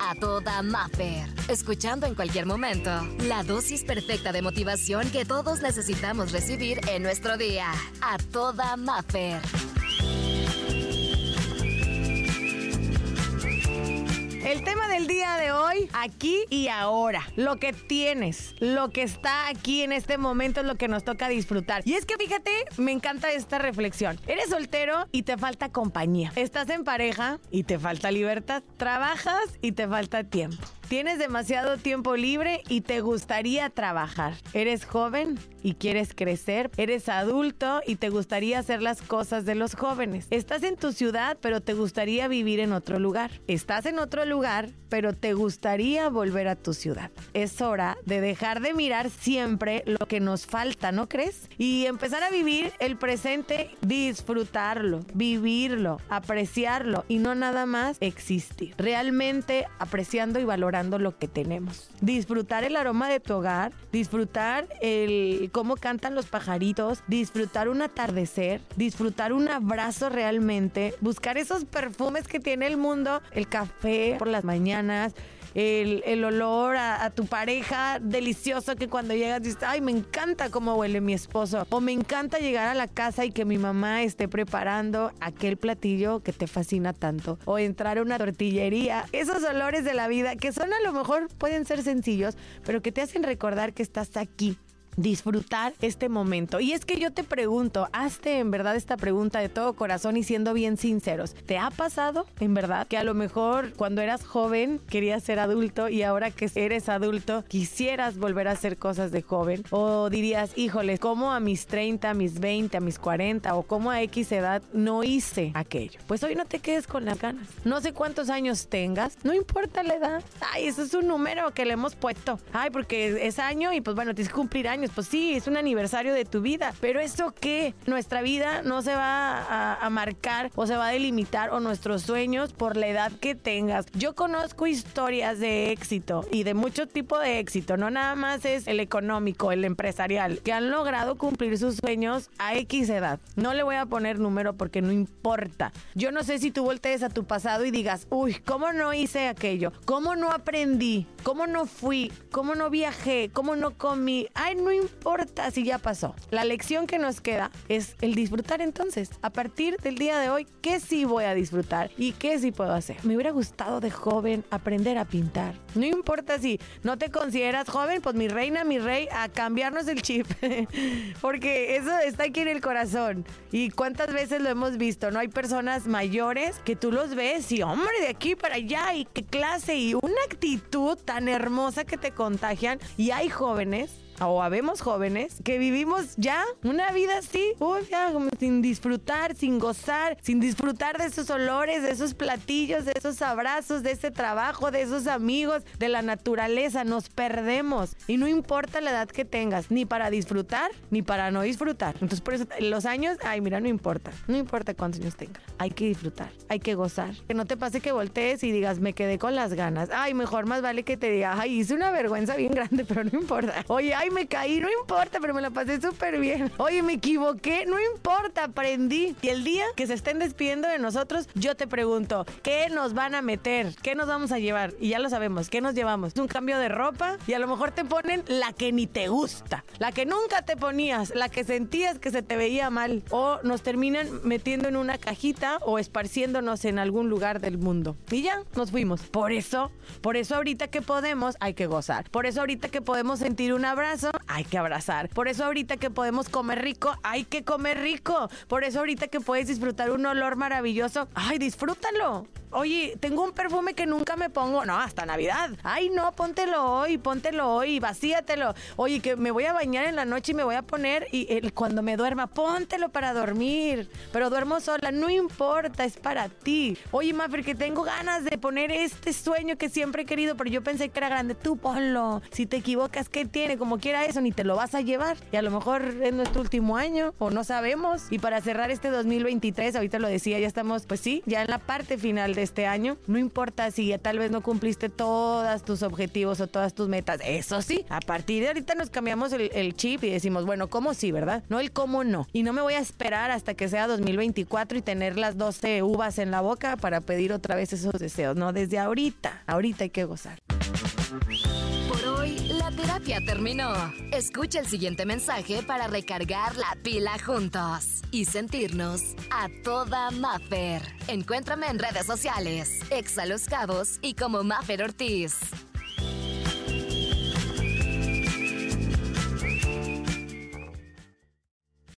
A toda Maffer. Escuchando en cualquier momento la dosis perfecta de motivación que todos necesitamos recibir en nuestro día. A toda Maffer. El tema del día de hoy, aquí y ahora. Lo que tienes, lo que está aquí en este momento es lo que nos toca disfrutar. Y es que fíjate, me encanta esta reflexión. Eres soltero y te falta compañía. Estás en pareja y te falta libertad. Trabajas y te falta tiempo. Tienes demasiado tiempo libre y te gustaría trabajar. Eres joven y quieres crecer. Eres adulto y te gustaría hacer las cosas de los jóvenes. Estás en tu ciudad, pero te gustaría vivir en otro lugar. Estás en otro lugar, pero te gustaría volver a tu ciudad. Es hora de dejar de mirar siempre lo que nos falta, ¿no crees? Y empezar a vivir el presente, disfrutarlo, vivirlo, apreciarlo y no nada más existir. Realmente apreciando y valorando lo que tenemos. Disfrutar el aroma de tu hogar, disfrutar el cómo cantan los pajaritos, disfrutar un atardecer, disfrutar un abrazo realmente, buscar esos perfumes que tiene el mundo, el café por las mañanas, el, olor a, tu pareja delicioso que cuando llegas dices, ay, me encanta cómo huele mi esposo. O me encanta llegar a la casa y que mi mamá esté preparando aquel platillo que te fascina tanto. O entrar a una tortillería. Esos olores de la vida que son a lo mejor pueden ser sencillos, pero que te hacen recordar que estás aquí disfrutar este momento. Y es que yo te pregunto, hazte en verdad esta pregunta de todo corazón y siendo bien sinceros. ¿Te ha pasado en verdad que a lo mejor cuando eras joven querías ser adulto y ahora que eres adulto quisieras volver a hacer cosas de joven? O dirías, híjole, ¿cómo a mis 30, a mis 20, a mis 40 o cómo a X edad no hice aquello? Pues hoy no te quedes con las ganas. No sé cuántos años tengas, no importa la edad. Ay, eso es un número que le hemos puesto. Ay, porque es año y pues bueno, tienes que cumplir años pues sí, es un aniversario de tu vida, pero eso qué, nuestra vida no se va a, marcar o se va a delimitar o nuestros sueños por la edad que tengas. Yo conozco historias de éxito y de mucho tipo de éxito, no nada más es el económico, el empresarial, que han logrado cumplir sus sueños a X edad. No le voy a poner número porque no importa. Yo no sé si tú voltees a tu pasado y digas, uy, ¿cómo no hice aquello? ¿Cómo no aprendí? ¿Cómo no fui? ¿Cómo no viajé? ¿Cómo no comí? Ay, no importa si ya pasó. La lección que nos queda es el disfrutar entonces. A partir del día de hoy, ¿qué sí voy a disfrutar y qué sí puedo hacer? Me hubiera gustado de joven aprender a pintar. No importa si no te consideras joven, pues mi reina, mi rey, a cambiarnos el chip. Porque eso está aquí en el corazón. Y cuántas veces lo hemos visto, ¿no? Hay personas mayores que tú los ves y, hombre, de aquí para allá y qué clase y una actitud tan hermosa que te contagian. Y hay jóvenes o habemos jóvenes que vivimos ya una vida así, sin disfrutar, sin gozar, sin disfrutar de esos olores, de esos platillos, de esos abrazos, de ese trabajo, de esos amigos, de la naturaleza. Nos perdemos. Y no importa la edad que tengas, ni para disfrutar, ni para no disfrutar. Entonces, por eso los años, ay, mira, no importa. No importa cuántos años tengas. Hay que disfrutar, hay que gozar. Que no te pase que voltees y digas, me quedé con las ganas. Ay, mejor más vale que te diga, ay, hice una vergüenza bien grande, pero no importa. Oye, ay, me caí, no importa, pero me la pasé súper bien. Oye, me equivoqué, no importa, aprendí. Y el día que se estén despidiendo de nosotros, yo te pregunto, ¿qué nos van a meter? ¿Qué nos vamos a llevar? Y ya lo sabemos, ¿qué nos llevamos? Un cambio de ropa y a lo mejor te ponen la que ni te gusta, la que nunca te ponías, la que sentías que se te veía mal. O nos terminan metiendo en una cajita o esparciéndonos en algún lugar del mundo. Y ya, nos fuimos. Por eso, por eso ahorita que podemos, hay que gozar. Por eso ahorita que podemos sentir un abrazo, casa hay que abrazar. Por eso ahorita que podemos comer rico, hay que comer rico. Por eso ahorita que puedes disfrutar un olor maravilloso, ay, disfrútalo. Oye, tengo un perfume que nunca me pongo. No, hasta Navidad. Ay, no, póntelo hoy, póntelo hoy, vacíatelo. Oye, que me voy a bañar en la noche y me voy a poner y cuando me duerma, póntelo para dormir. Pero duermo sola, no importa, es para ti. Oye, Maffer, que tengo ganas de poner este sueño que siempre he querido, pero yo pensé que era grande. Tú ponlo. Si te equivocas, ¿qué tiene? Como quiera eso, y te lo vas a llevar. Y a lo mejor es nuestro último año o no sabemos. Y para cerrar este 2023, ahorita lo decía, ya estamos, pues sí, ya en la parte final de este año. No importa si ya tal vez no cumpliste todas tus objetivos o todas tus metas. Eso sí, a partir de ahorita nos cambiamos el, el chip y decimos, bueno, ¿cómo sí, verdad? No el cómo no. Y no me voy a esperar hasta que sea 2024 y tener las 12 uvas en la boca para pedir otra vez esos deseos. No, desde ahorita. Ahorita hay que gozar. Terminó. Escucha el siguiente mensaje para recargar la pila juntos y sentirnos a toda Maffer. Encuéntrame en redes sociales, Exa Los Cabos y como Maffer Ortiz.